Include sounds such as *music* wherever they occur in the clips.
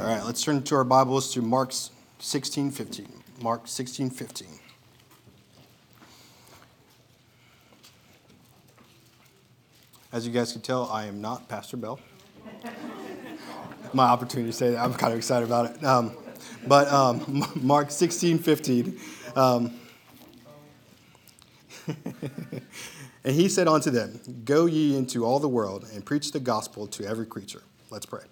All right, let's turn to our Bibles to Mark 16, 15. Mark 16, 15. As you guys can tell, I am not Pastor Bell. My opportunity to say that. I'm kind of excited about it. Um, but um, *laughs* Mark 16, 15. Um, *laughs* and he said unto them, Go ye into all the world and preach the gospel to every creature. Let's pray.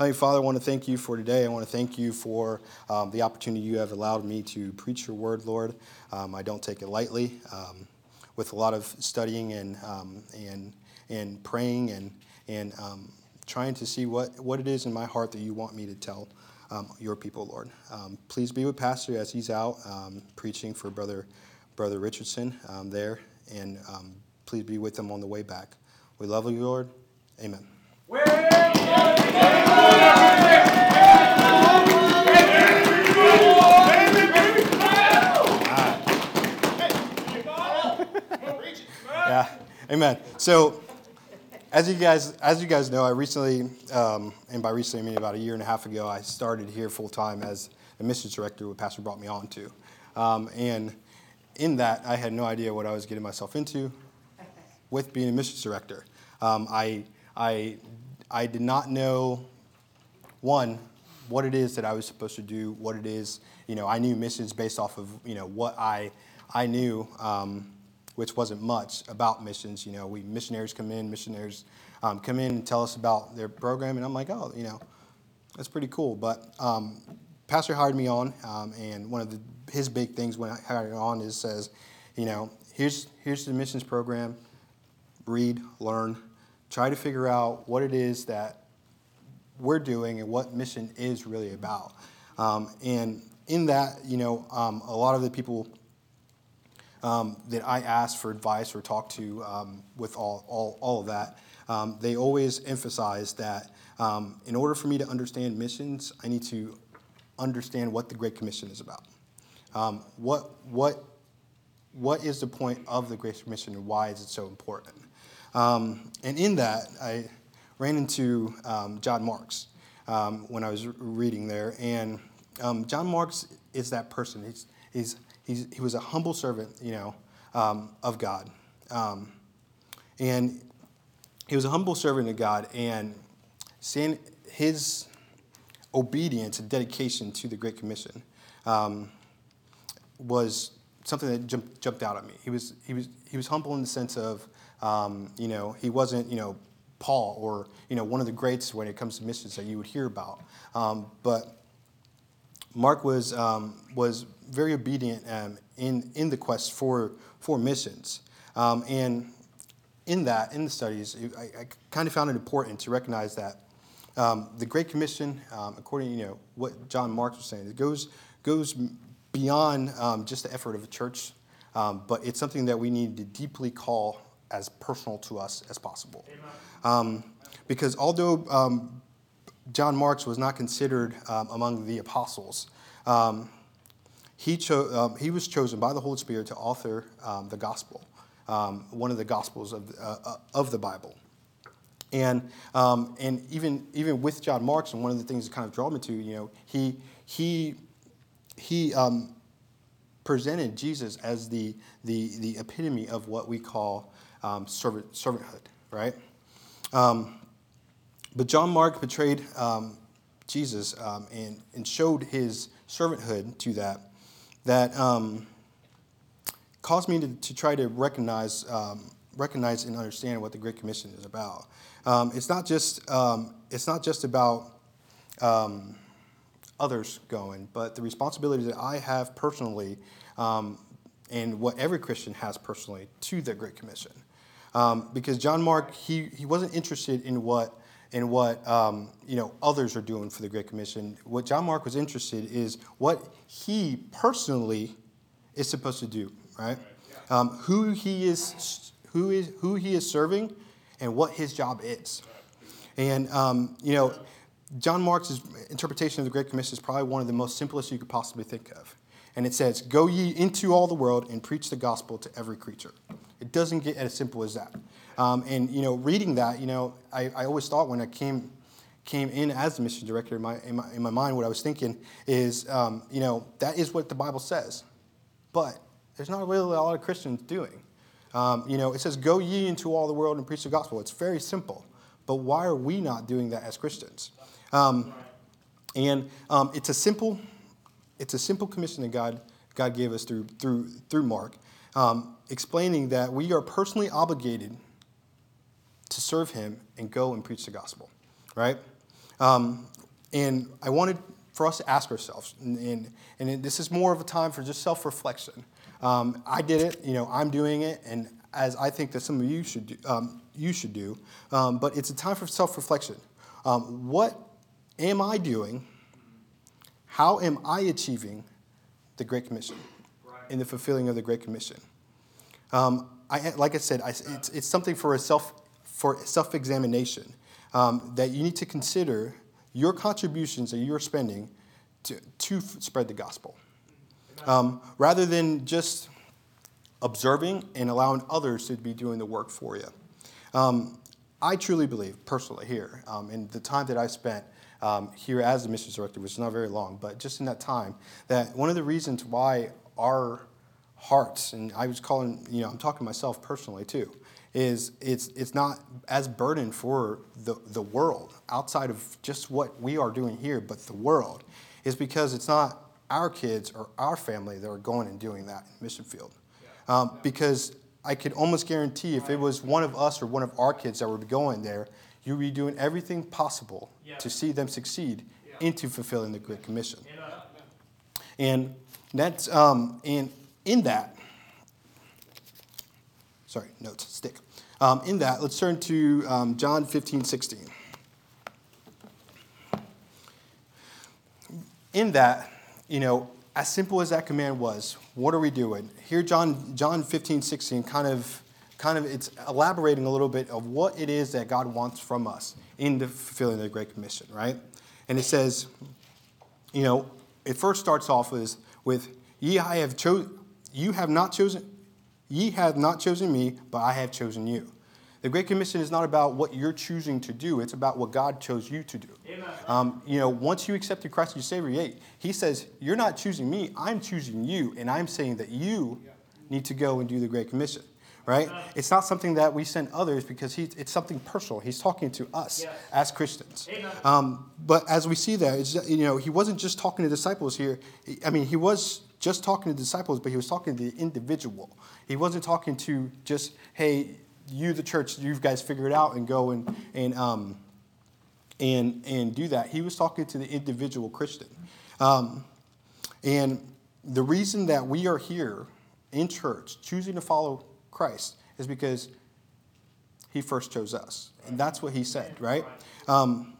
Heavenly Father, I want to thank you for today. I want to thank you for um, the opportunity you have allowed me to preach your word, Lord. Um, I don't take it lightly. Um, with a lot of studying and, um, and, and praying and, and um, trying to see what, what it is in my heart that you want me to tell um, your people, Lord. please be with Pastor as he's out preaching for Brother, Brother Richardson there, and please be with him on the way back. We love you, Lord. Amen. Yeah, amen. So, as you guys as you guys know, I recently, um, and by recently I mean about a year and a half ago, I started here full time as a missions director. What Pastor brought me on to, um, and in that I had no idea what I was getting myself into with being a missions director. Um, I I I did not know, one, what it is that I was supposed to do, what it is, you know, I knew missions based off of, you know, what I, I knew, um, which wasn't much about missions. You know, we missionaries come in, missionaries um, come in and tell us about their program, and I'm like, oh, you know, that's pretty cool. But um, Pastor hired me on, um, and one of the, his big things when I hired on is says, you know, here's here's the missions program, read, learn, try to figure out what it is that we're doing and what mission is really about. Um, and in that, you know, um, a lot of the people um, that I ask for advice or talk to um, with all, all, all of that, um, they always emphasize that in order for me to understand missions, I need to understand what the Great Commission is about. what, what, what is the point of the Great Commission and why is it so important? Um, and in that, I ran into um, John Marks um, when I was reading there. And um, John Marks is that person. He's, he's, he's, he was a humble servant, you know, um, of God. Um, and he was a humble servant of God. And seeing his obedience and dedication to the Great Commission was something that jumped, jumped out at me. He was, he, was, he was humble in the sense of um, you know, he wasn't, you know, Paul or, you know, one of the greats when it comes to missions that you would hear about. Um, but Mark was, um, was very obedient um, in, in the quest for, for missions. Um, and in that, in the studies, I, I kind of found it important to recognize that um, the Great Commission, according to you know, what John Marks was saying, it goes, goes beyond just the effort of a church, but it's something that we need to deeply call as personal to us as possible. Um, because although um, John Marks was not considered um, among the apostles, um, he, cho- um, he was chosen by the Holy Spirit to author um, the gospel, one of the gospels of, uh, uh, of the Bible. And, and even, even with John Marks, and one of the things that kind of drew me to, you know, he, he, he presented Jesus as the, the, the epitome of what we call um, servant, servanthood, right? Um, but John Mark betrayed um, Jesus um, and, and showed his servanthood to that, that um, caused me to, to try to recognize, um, recognize and understand what the Great Commission is about. it's, not just, it's not just about others going, but the responsibility that I have personally um, and what every Christian has personally to the Great Commission. Um, because John Mark, he, he wasn't interested in what, in what um, you know, others are doing for the Great Commission. What John Mark was interested is what he personally is supposed to do, right? Um, who he is, who is who he is serving, and what his job is. And um, you know, John Mark's interpretation of the Great Commission is probably one of the most simplest you could possibly think of. And it says, "Go ye into all the world and preach the gospel to every creature." It doesn't get as simple as that. Um, and you know, reading that, you know, I, I always thought when I came came in as the mission director, in my, in my, in my mind, what I was thinking is, um, you know, that is what the Bible says. But there's not really a lot of Christians doing. Um, you know, it says, Go ye into all the world and preach the gospel. It's very simple. But why are we not doing that as Christians? Um, and um, it's a simple, it's a simple commission that God, God gave us through, through, through Mark, um, explaining that we are personally obligated to serve Him and go and preach the gospel, right? Um, and I wanted for us to ask ourselves, and, and, and this is more of a time for just self reflection. Um, I did it, you know, I'm doing it, and as I think that some of you should do, um, you should do. Um, but it's a time for self reflection. Um, what am I doing? How am I achieving the Great Commission in the fulfilling of the Great Commission? Um, I, like I said, I, it's, it's something for a self for self examination um, that you need to consider your contributions that you're spending to, to spread the gospel. Um, rather than just observing and allowing others to be doing the work for you. Um, I truly believe, personally, here, um, in the time that I spent um, here as the missions director, which is not very long, but just in that time, that one of the reasons why our hearts, and I was calling, you know, I'm talking to myself personally too, is it's, it's not as burdened for the, the world outside of just what we are doing here, but the world, is because it's not our kids or our family that are going and doing that in mission field. Um, because I could almost guarantee if it was one of us or one of our kids that were going there, you'd be doing everything possible to see them succeed into fulfilling the Great Commission. And that's um, and in that, sorry, notes, stick. Um, in that, let's turn to um, John 15, 16. In that, you know, as simple as that command was, what are we doing? Here, John, John 15, 16, kind of, kind of, it's elaborating a little bit of what it is that God wants from us in the fulfilling the Great Commission, right? And it says, you know, it first starts off with, with ye I have chosen, you have not chosen, ye have not chosen me, but I have chosen you. The Great Commission is not about what you're choosing to do, it's about what God chose you to do. Um, you know, once you accepted Christ as your Savior, He says, You're not choosing me, I'm choosing you, and I'm saying that you need to go and do the Great Commission. Right? It's not something that we send others because he, it's something personal. He's talking to us yes. as Christians. Um, but as we see that, you know, he wasn't just talking to disciples here. I mean, he was just talking to disciples, but he was talking to the individual. He wasn't talking to just, hey, you, the church, you guys figure it out and go and, and, um, and, and do that. He was talking to the individual Christian. Um, and the reason that we are here in church choosing to follow Christ is because he first chose us. And that's what he said, right? Um,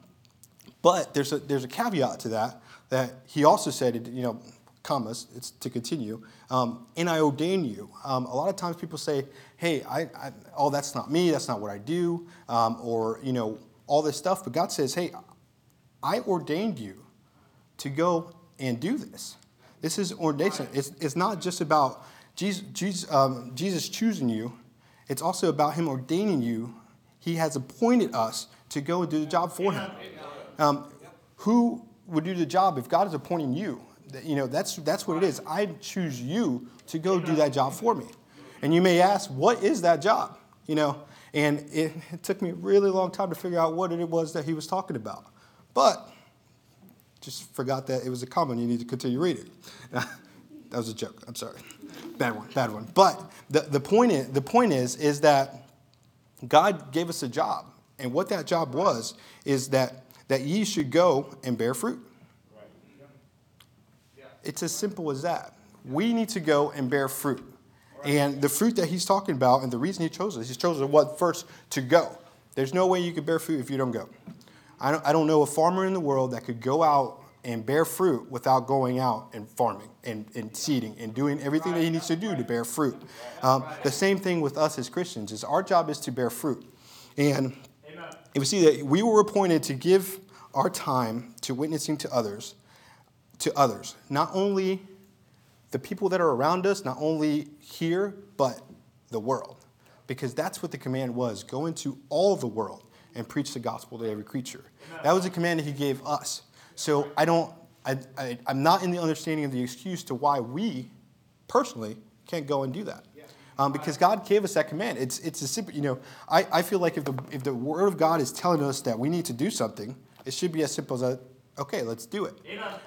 but there's a, there's a caveat to that, that he also said, you know, commas, it's to continue, um, and I ordain you. Um, a lot of times people say, hey, I, I, oh, that's not me, that's not what I do, um, or, you know, all this stuff. But God says, hey, I ordained you to go and do this. This is ordination. It's, it's not just about Jesus, um, Jesus choosing you, it's also about Him ordaining you. He has appointed us to go and do the job for Him. Um, who would do the job if God is appointing you? You know, that's, that's what it is. I choose you to go do that job for me. And you may ask, what is that job? You know, and it, it took me a really long time to figure out what it was that he was talking about. But just forgot that it was a comma you need to continue reading. *laughs* that was a joke. I'm sorry. Bad one, bad one. But the, the, point is, the point is, is that God gave us a job. And what that job was is that, that ye should go and bear fruit. It's as simple as that. We need to go and bear fruit. And the fruit that he's talking about, and the reason he chose us, he's chosen what first to go. There's no way you could bear fruit if you don't go. I don't, I don't know a farmer in the world that could go out and bear fruit without going out and farming and, and seeding and doing everything that he needs to do to bear fruit. Um, the same thing with us as Christians is our job is to bear fruit. And we see that we were appointed to give our time to witnessing to others to others. Not only the people that are around us, not only here, but the world. Because that's what the command was go into all the world, and preach the gospel to every creature. That was a command that he gave us. So I don't, I, I, I'm not in the understanding of the excuse to why we personally can't go and do that. Um, because God gave us that command. It's, it's a simple, you know, I, I feel like if the, if the Word of God is telling us that we need to do something, it should be as simple as, a, okay, let's do it.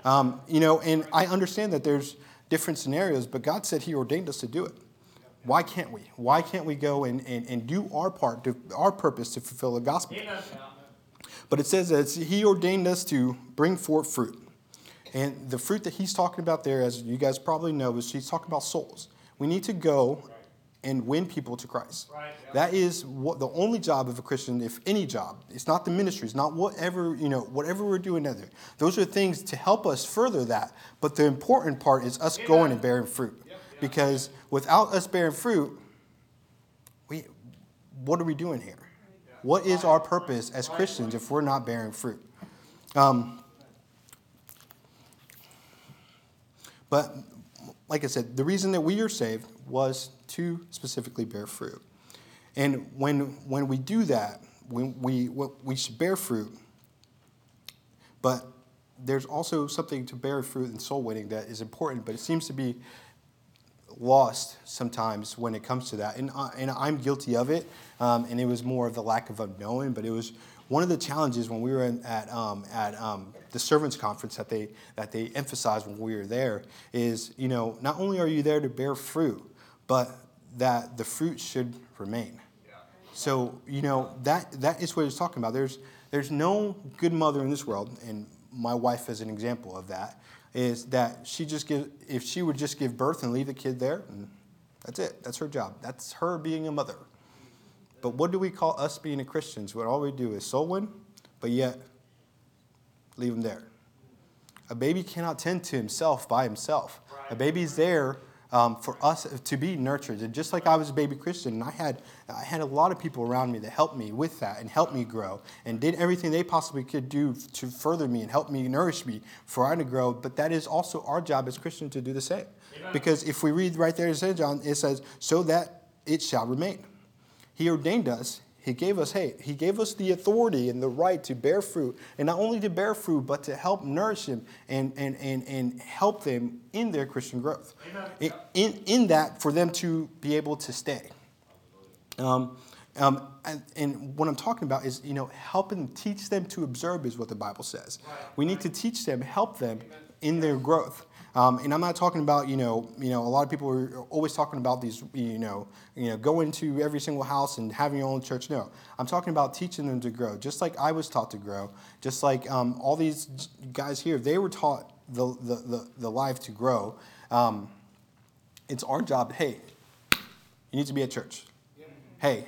Um, you know, and I understand that there's different scenarios, but God said He ordained us to do it. Why can't we? Why can't we go and, and, and do our part, to, our purpose to fulfill the gospel? But it says that He ordained us to bring forth fruit. And the fruit that He's talking about there, as you guys probably know, is He's talking about souls. We need to go and win people to Christ. Right, yeah. That is what the only job of a Christian, if any job. It's not the ministry. It's not whatever you know, whatever we're doing other. Those are things to help us further that. But the important part is us going and bearing fruit, yep, because without us bearing fruit, we, what are we doing here? What is our purpose as Christians if we're not bearing fruit? Um, but like I said, the reason that we are saved was to specifically bear fruit. And when, when we do that, when we, we should bear fruit, but there's also something to bear fruit in soul winning that is important, but it seems to be lost sometimes when it comes to that. And, I, and I'm guilty of it, um, and it was more of the lack of unknowing, but it was one of the challenges when we were in, at, um, at um, the servants conference that they, that they emphasized when we were there is, you know, not only are you there to bear fruit, but that the fruit should remain. So, you know, that, that is what it's talking about. There's, there's no good mother in this world, and my wife is an example of that, is that she just give, if she would just give birth and leave the kid there, that's it. That's her job. That's her being a mother. But what do we call us being a Christians? What all we do is soul win, but yet leave him there. A baby cannot tend to himself by himself. A baby's there um, for us to be nurtured. And just like I was a baby Christian, and I had, I had a lot of people around me that helped me with that and helped me grow and did everything they possibly could do to further me and help me nourish me for I to grow. But that is also our job as Christians to do the same. Amen. Because if we read right there in St. John, it says, so that it shall remain. He ordained us he gave us, hey, he gave us the authority and the right to bear fruit, and not only to bear fruit, but to help nourish them and, and, and, and help them in their Christian growth. In, in, in that, for them to be able to stay. Um, um, and, and, what I'm talking about is, you know, helping teach them to observe is what the Bible says. We need to teach them, help them in their growth. Um, and I'm not talking about, you know, you know, a lot of people are always talking about these, you know, you know, going to every single house and having your own church. No, I'm talking about teaching them to grow, just like I was taught to grow, just like um, all these guys here, they were taught the, the, the, the life to grow. Um, it's our job, hey, you need to be at church. Hey,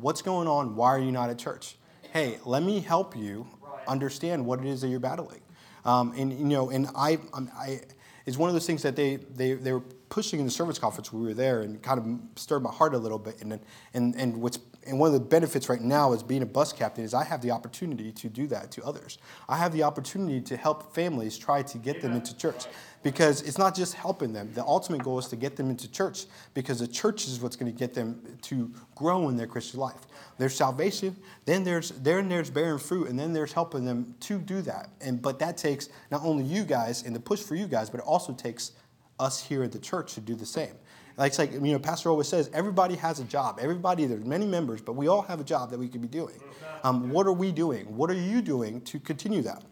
what's going on? Why are you not at church? Hey, let me help you understand what it is that you're battling. Um, and you know, and I, I, is one of those things that they, they, they were pushing in the service conference when we were there and kind of stirred my heart a little bit. And, and, and, what's, and one of the benefits right now as being a bus captain is I have the opportunity to do that to others. I have the opportunity to help families try to get them into church because it's not just helping them. The ultimate goal is to get them into church because the church is what's going to get them to grow in their Christian life. There's salvation, then there's then there's bearing fruit, and then there's helping them to do that. And but that takes not only you guys and the push for you guys, but it also takes us here at the church to do the same. Like it's like you know, Pastor always says, everybody has a job. Everybody, there's many members, but we all have a job that we could be doing. Um, what are we doing? What are you doing to continue that?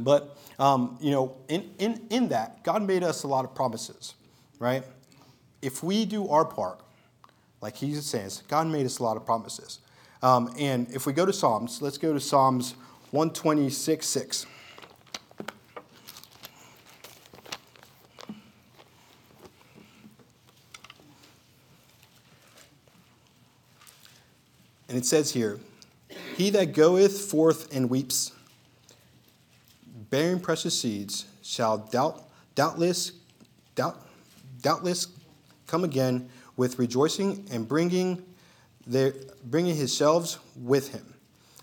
But, um, you know, in, in, in that, God made us a lot of promises, right? If we do our part, like he says, God made us a lot of promises. Um, and if we go to Psalms, let's go to Psalms 126 6. And it says here, He that goeth forth and weeps, bearing precious seeds, shall doubt, doubtless, doubt, doubtless come again with rejoicing and bringing, their, bringing his sheaves with him.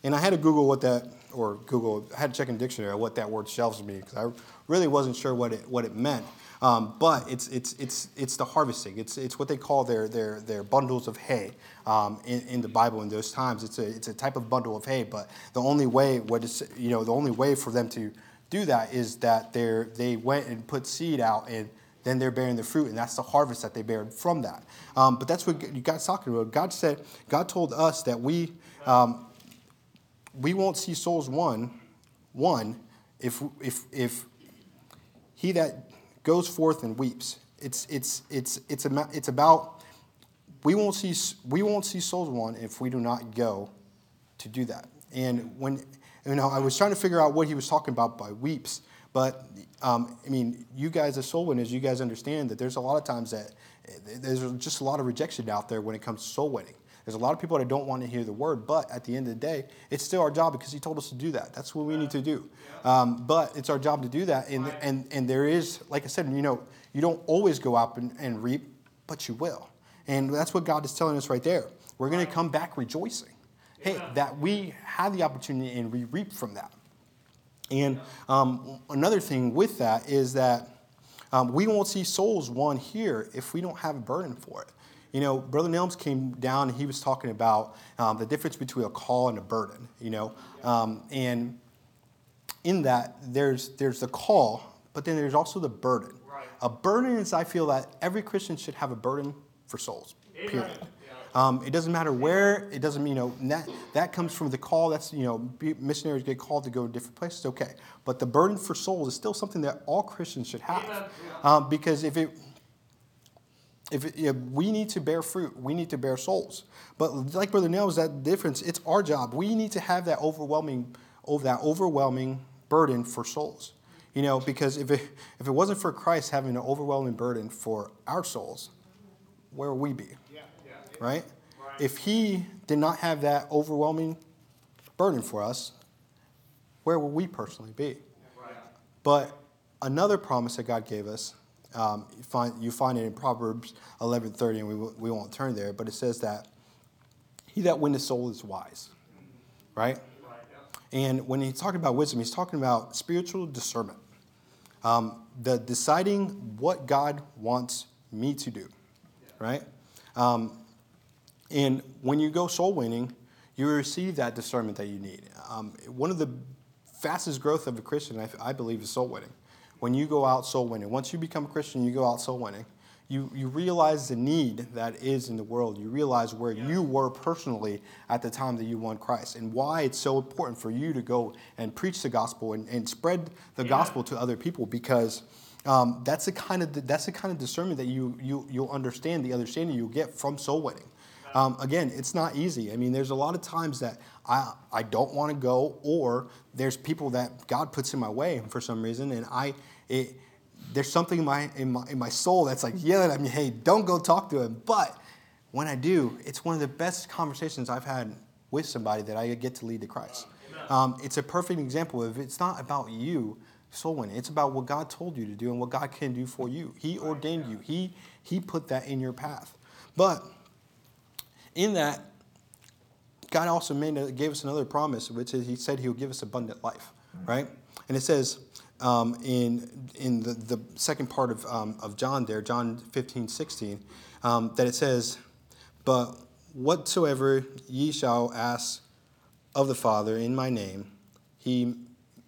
And I had to Google what that, or Google, I had to check in the dictionary what that word sheaves mean because I really wasn't sure what it, what it meant. Um, but it's, it's, it's, it's the harvesting. It's, it's what they call their, their, their bundles of hay um, in, in the Bible in those times. It's a, it's a type of bundle of hay, but the only way, what is, you know, the only way for them to do that is that they they went and put seed out and then they're bearing the fruit, and that's the harvest that they bear from that. Um, but that's what God's talking about. God said, God told us that we um, we won't see souls won, one, if if if he that goes forth and weeps. It's it's it's it's it's about we won't see we won't see souls won if we do not go to do that. And when you know, I was trying to figure out what he was talking about by weeps. But um, I mean, you guys as soul winners, you guys understand that there's a lot of times that there's just a lot of rejection out there when it comes to soul winning. There's a lot of people that don't want to hear the word, but at the end of the day, it's still our job because he told us to do that. That's what we need to do. Um, but it's our job to do that. And, and, and there is, like I said, you know, you don't always go out and, and reap, but you will. And that's what God is telling us right there. We're going to come back rejoicing. Hey, that we had the opportunity and we reap from that. And um, another thing with that is that um, we won't see souls won here if we don't have a burden for it. You know, Brother Nelms came down and he was talking about um, the difference between a call and a burden, you know. Um, and in that, there's, there's the call, but then there's also the burden. Right. A burden is, I feel that every Christian should have a burden for souls, period. Um, it doesn't matter where. It doesn't, you know, that, that comes from the call. That's, you know, missionaries get called to go to different places. Okay. But the burden for souls is still something that all Christians should have. Um, because if it, if, it, if, we need to bear fruit, we need to bear souls. But like Brother Neil, is that difference? It's our job. We need to have that overwhelming, over that overwhelming burden for souls. You know, because if it, if it wasn't for Christ having an overwhelming burden for our souls, where would we be? Right? If he did not have that overwhelming burden for us, where would we personally be? But another promise that God gave us, um, you, find, you find it in Proverbs 11:30, and we, we won't turn there, but it says that he that winneth soul is wise, right? And when he's talking about wisdom, he's talking about spiritual discernment, um, the deciding what God wants me to do, right? Um, and when you go soul winning, you receive that discernment that you need. Um, one of the fastest growth of a Christian, I, I, believe, is soul winning. When you go out soul winning, once you become a Christian, you go out soul winning. You, you realize the need that is in the world. You realize where yeah. you were personally at the time that you won Christ and why it's so important for you to go and preach the gospel and, and spread the yeah. gospel to other people because um, that's, the kind of, that's the kind of discernment that you, you, you'll understand, the understanding you'll get from soul winning. Um, again, it's not easy. I mean, there's a lot of times that I, I don't want to go, or there's people that God puts in my way for some reason, and I it, there's something in my, in my in my soul that's like yelling at me, "Hey, don't go talk to him." But when I do, it's one of the best conversations I've had with somebody that I get to lead to Christ. Um, it's a perfect example of it's not about you soul winning. It's about what God told you to do and what God can do for you. He ordained you. He He put that in your path. But in that, God also made gave us another promise, which is He said He'll give us abundant life, right? And it says um, in in the, the second part of, um, of John there, John 15, 16, um, that it says, But whatsoever ye shall ask of the Father in my name, He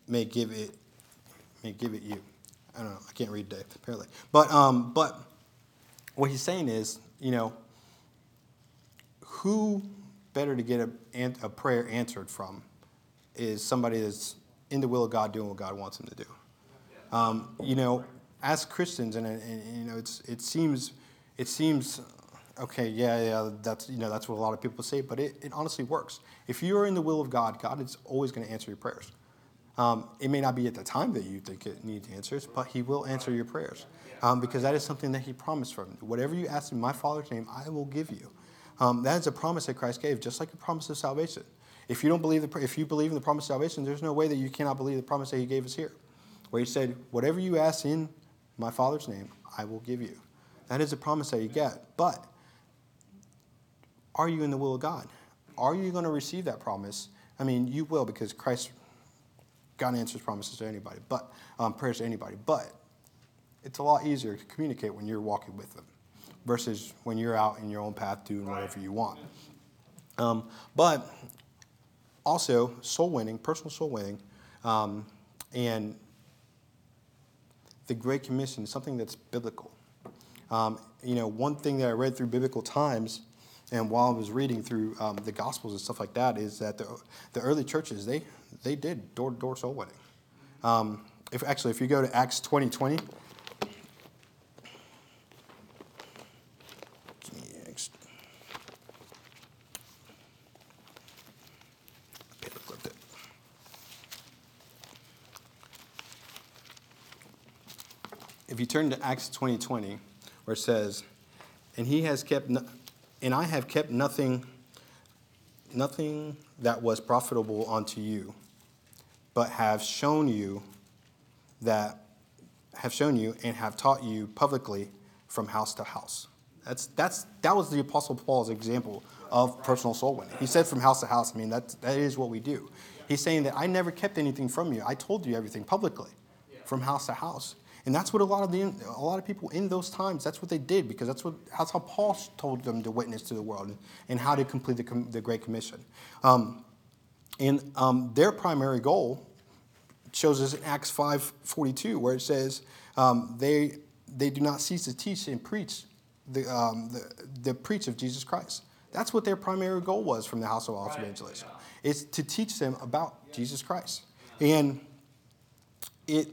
may give it may give it you. I don't know. I can't read today, apparently. But um, but what he's saying is, you know, who better to get a, a prayer answered from is somebody that's in the will of God doing what God wants them to do. Um, you know, as Christians, and, and, you know, it's, it seems, it seems, okay, yeah, yeah, that's you know that's what a lot of people say, but it, it honestly works. If you are in the will of God, God is always going to answer your prayers. Um, it may not be at the time that you think it needs answers, but He will answer your prayers um, because that is something that He promised from. Whatever you ask in my Father's name, I will give you. Um, that is a promise that Christ gave, just like the promise of salvation. If you don't believe the, if you believe in the promise of salvation, there's no way that you cannot believe the promise that He gave us here, where He said, "Whatever you ask in my Father's name, I will give you." That is a promise that you get. But are you in the will of God? Are you going to receive that promise I mean, you will because Christ, God answers promises to anybody, but um, prayers to anybody. But it's a lot easier to communicate when you're walking with them versus when you're out in your own path doing whatever you want. Um, but also, soul winning, personal soul winning, um, and the Great Commission is something that's biblical. Um, you know, one thing that I read through biblical times, and while I was reading through um, the Gospels and stuff like that, is that the, the early churches they they did door to door soul winning. Um, if actually, if you go to Acts twenty twenty. If you turn to Acts 20 20, where it says, And he has kept, no- and I have kept nothing, nothing that was profitable unto you, but have shown you that, have shown you and have taught you publicly from house to house. That's, that's, that was the Apostle Paul's example of personal soul winning. He said from house to house. I mean, that, that is what we do. He's saying that I never kept anything from you. I told you everything publicly from house to house. And that's what a lot of the a lot of people in those times that's what they did because that's what that's how Paul told them to witness to the world and, how to complete the, the Great Commission. Um, and um, their primary goal shows us in Acts five forty two where it says um, they they do not cease to teach and preach the, um, the the preach of Jesus Christ. That's what their primary goal was from the House of Olives Evangelism. It's to teach them about Jesus Christ. And it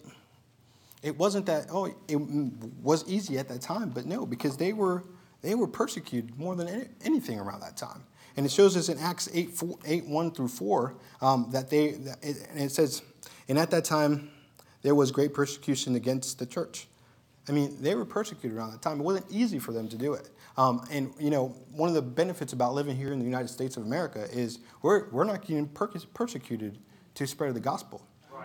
it wasn't that oh it was easy at that time but no because they were they were persecuted more than any, anything around that time. And it shows us in acts 8, 4, 8 1 through 4 um, that they that it, and it says and at that time there was great persecution against the church. I mean they were persecuted around that time. It wasn't easy for them to do it. Um, and you know one of the benefits about living here in the united states of america is we're, we're not getting persecuted to spread the gospel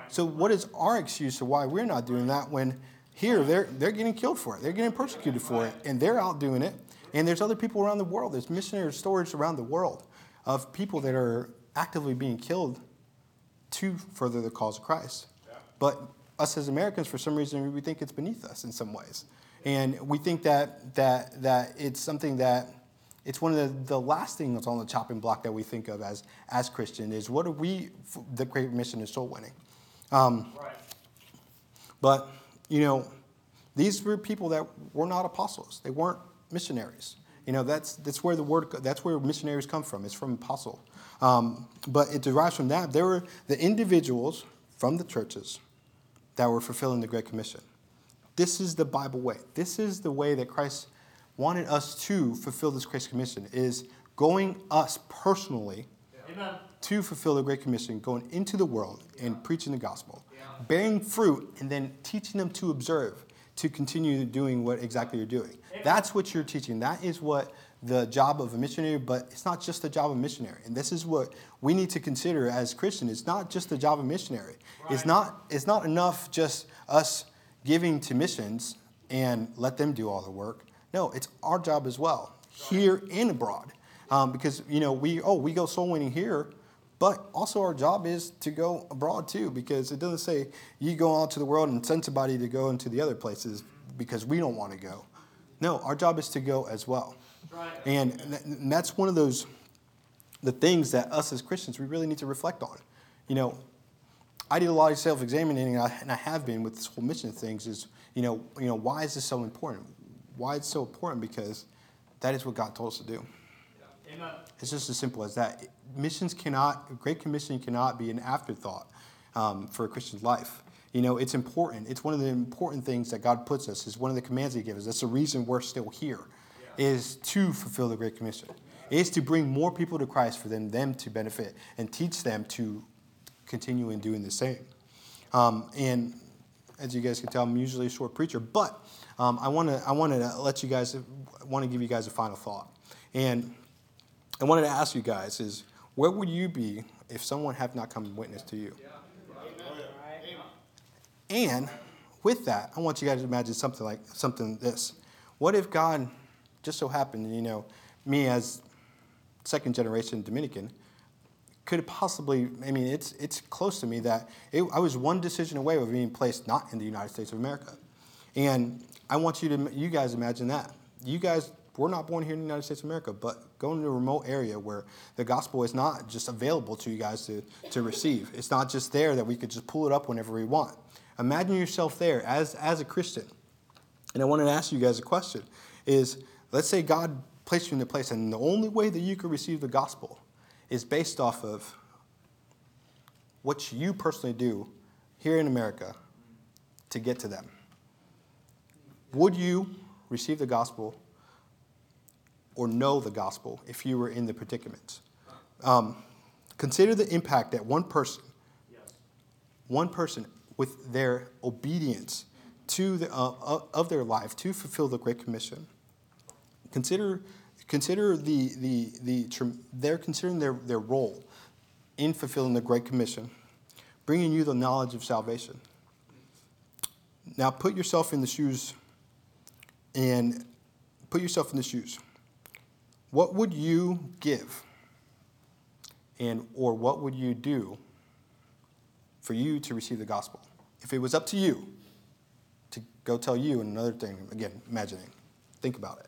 so what is our excuse of why we're not doing that when here they're they're getting killed for it, they're getting persecuted for it, and they're out doing it. And there's other people around the world. There's missionary stories around the world of people that are actively being killed to further the cause of Christ. But us as Americans, for some reason, we think it's beneath us in some ways, and we think that that that it's something that it's one of the, the last things on the chopping block that we think of as as Christian is what are we the great mission is soul winning um. But, you know, these were people that were not apostles. They weren't missionaries. You know, that's, that's where the word, that's where missionaries come from. It's from apostle. Um, but it derives from that. There were the individuals from the churches that were fulfilling the Great Commission. This is the Bible way. This is the way that Christ wanted us to fulfill this Great Commission, is going us personally Amen to fulfill the Great Commission, going into the world and preaching the gospel, bearing fruit, and then teaching them to observe, to continue doing what exactly you're doing. That's what you're teaching. That is what the job of a missionary, but it's not just the job of a missionary. And this is what we need to consider as Christians. It's not just the job of a missionary. Right. It's not it's not enough just us giving to missions and let them do all the work. No, it's our job as well, here and abroad. Um, because you know we oh we go soul winning here, but also, our job is to go abroad too, because it doesn't say you go out to the world and send somebody to go into the other places because we don't want to go. No, our job is to go as well. Right. And, and that's one of those the things that us as Christians we really need to reflect on. You know, I did a lot of self-examining, and I, and I have been with this whole mission things. Is you know, you know, why is this so important? Why it's so important? Because that is what God told us to do. Amen. It's just as simple as that. Missions cannot, Great Commission cannot be an afterthought um, for a Christian's life. You know, it's important. It's one of the important things that God puts us. Is one of the commands He gives us. That's the reason we're still here, yeah. is to fulfill the Great Commission. Is to bring more people to Christ for them, them to benefit and teach them to continue in doing the same. Um, and as you guys can tell, I'm usually a short preacher, but um, I want to I want to let you guys want to give you guys a final thought. And I wanted to ask you guys is where would you be if someone had not come and witnessed to you? And with that, I want you guys to imagine something like something like this. What if God just so happened, you know, me as second generation Dominican, could it possibly, I mean, it's, it's close to me that it, I was one decision away of being placed not in the United States of America. And I want you to, you guys imagine that. You guys were not born here in the United States of America, but going to a remote area where the gospel is not just available to you guys to, to receive. It's not just there that we could just pull it up whenever we want. Imagine yourself there as, as a Christian. And I wanted to ask you guys a question is let's say God placed you in a place, and the only way that you could receive the gospel is based off of what you personally do here in America to get to them. Would you receive the gospel or know the gospel if you were in the predicament? Um, consider the impact that one person, one person with their obedience to the, uh, of their life to fulfill the Great Commission. Consider, consider the, the, the, they're considering their, their role in fulfilling the Great Commission, bringing you the knowledge of salvation. Now put yourself in the shoes and put yourself in the shoes. What would you give? And or what would you do for you to receive the gospel? If it was up to you to go tell you and another thing, again, imagining, think about it.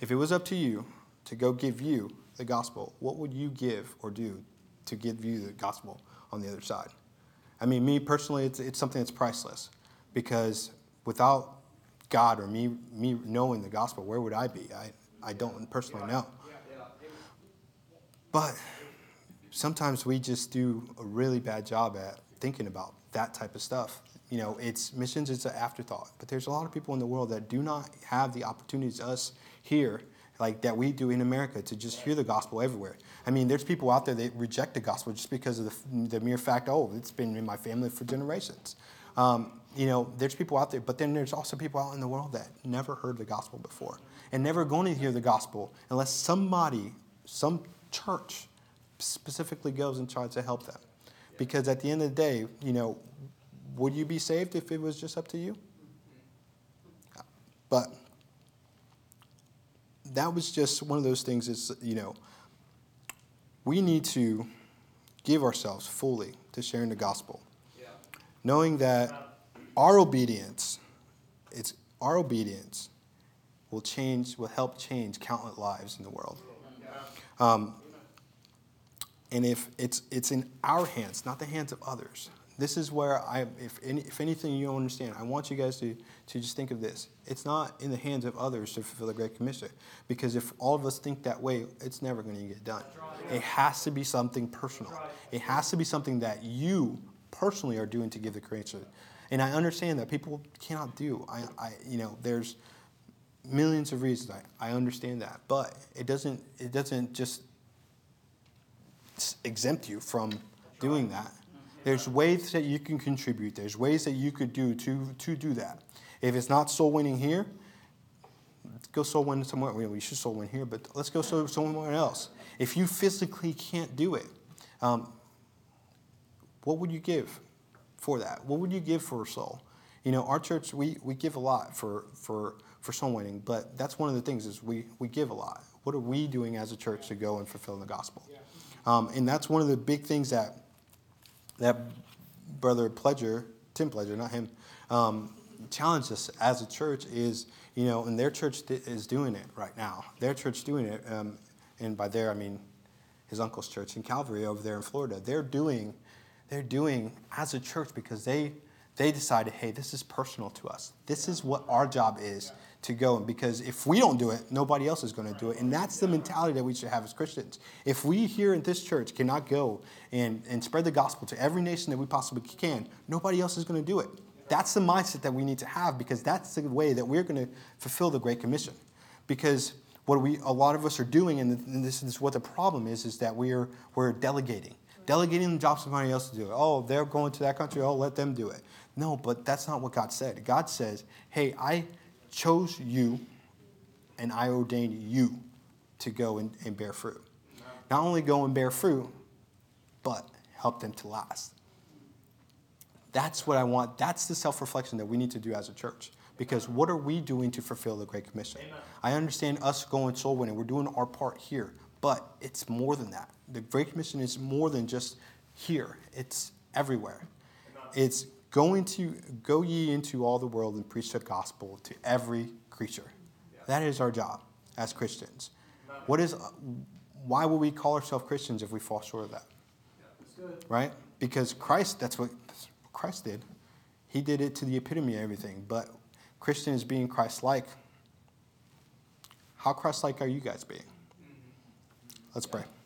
If it was up to you to go give you the gospel, what would you give or do to give you the gospel on the other side? I mean, me personally, it's, it's something that's priceless because without God or me, me knowing the gospel, where would I be? I, I don't personally know. But sometimes we just do a really bad job at thinking about that type of stuff. You know, it's missions, it's an afterthought. But there's a lot of people in the world that do not have the opportunities us here, like that we do in America, to just hear the gospel everywhere. I mean, there's people out there that reject the gospel just because of the, the mere fact, oh, it's been in my family for generations. Um, you know, there's people out there, but then there's also people out in the world that never heard the gospel before and never going to hear the gospel unless somebody, some church specifically goes and tries to help them. Because at the end of the day, you know, would you be saved if it was just up to you? But that was just one of those things is, you know, we need to give ourselves fully to sharing the gospel. Yeah. Knowing that our obedience, it's our obedience will change, will help change countless lives in the world. Um, and if it's, it's in our hands, not the hands of others. This is where I, if, any, if anything you don't understand, I want you guys to, to just think of this. It's not in the hands of others to fulfill the Great Commission. Because if all of us think that way, it's never going to get done. It has to be something personal. It has to be something that you personally are doing to give the creation. And I understand that people cannot do. I, I you know, there's millions of reasons. I, I understand that, but it doesn't. It doesn't just exempt you from doing that. There's ways that you can contribute. There's ways that you could do to to do that. If it's not soul winning here, go soul win somewhere. We should soul win here, but let's go soul somewhere else. If you physically can't do it, um, what would you give for that? What would you give for a soul? You know, our church we, we give a lot for for for soul winning, but that's one of the things is we we give a lot. What are we doing as a church to go and fulfill the gospel? Um, and that's one of the big things that that brother Pledger, Tim Pledger, not him, um, challenged us as a church is, you know, and their church is doing it right now. Their church doing it, um, and by there I mean his uncle's church in Calvary over there in Florida. They're doing, they're doing as a church because they they decided, hey, this is personal to us. This is what our job is to go. And because if we don't do it, nobody else is going to do it. And that's the mentality that we should have as Christians. If we here in this church cannot go and, and spread the gospel to every nation that we possibly can, nobody else is going to do it. That's the mindset that we need to have because that's the way that we're going to fulfill the Great Commission. Because what we a lot of us are doing, and this is what the problem is, is that we're we're delegating. Delegating the job to somebody else to do it. Oh, they're going to that country. Oh, let them do it. No, but that's not what God said. God says, hey, I chose you and I ordained you to go and, and bear fruit. Not only go and bear fruit, but help them to last. That's what I want. That's the self reflection that we need to do as a church. Because what are we doing to fulfill the Great Commission? Amen. I understand us going soul winning. We're doing our part here. But it's more than that. The Great Commission is more than just here, it's everywhere. It's going to go ye into all the world and preach the gospel to every creature. That is our job as Christians. What is why will we call ourselves Christians if we fall short of that? Right? Because Christ, that's what Christ did. He did it to the epitome of everything. But Christian is being Christ like. How Christ like are you guys being? Let's pray.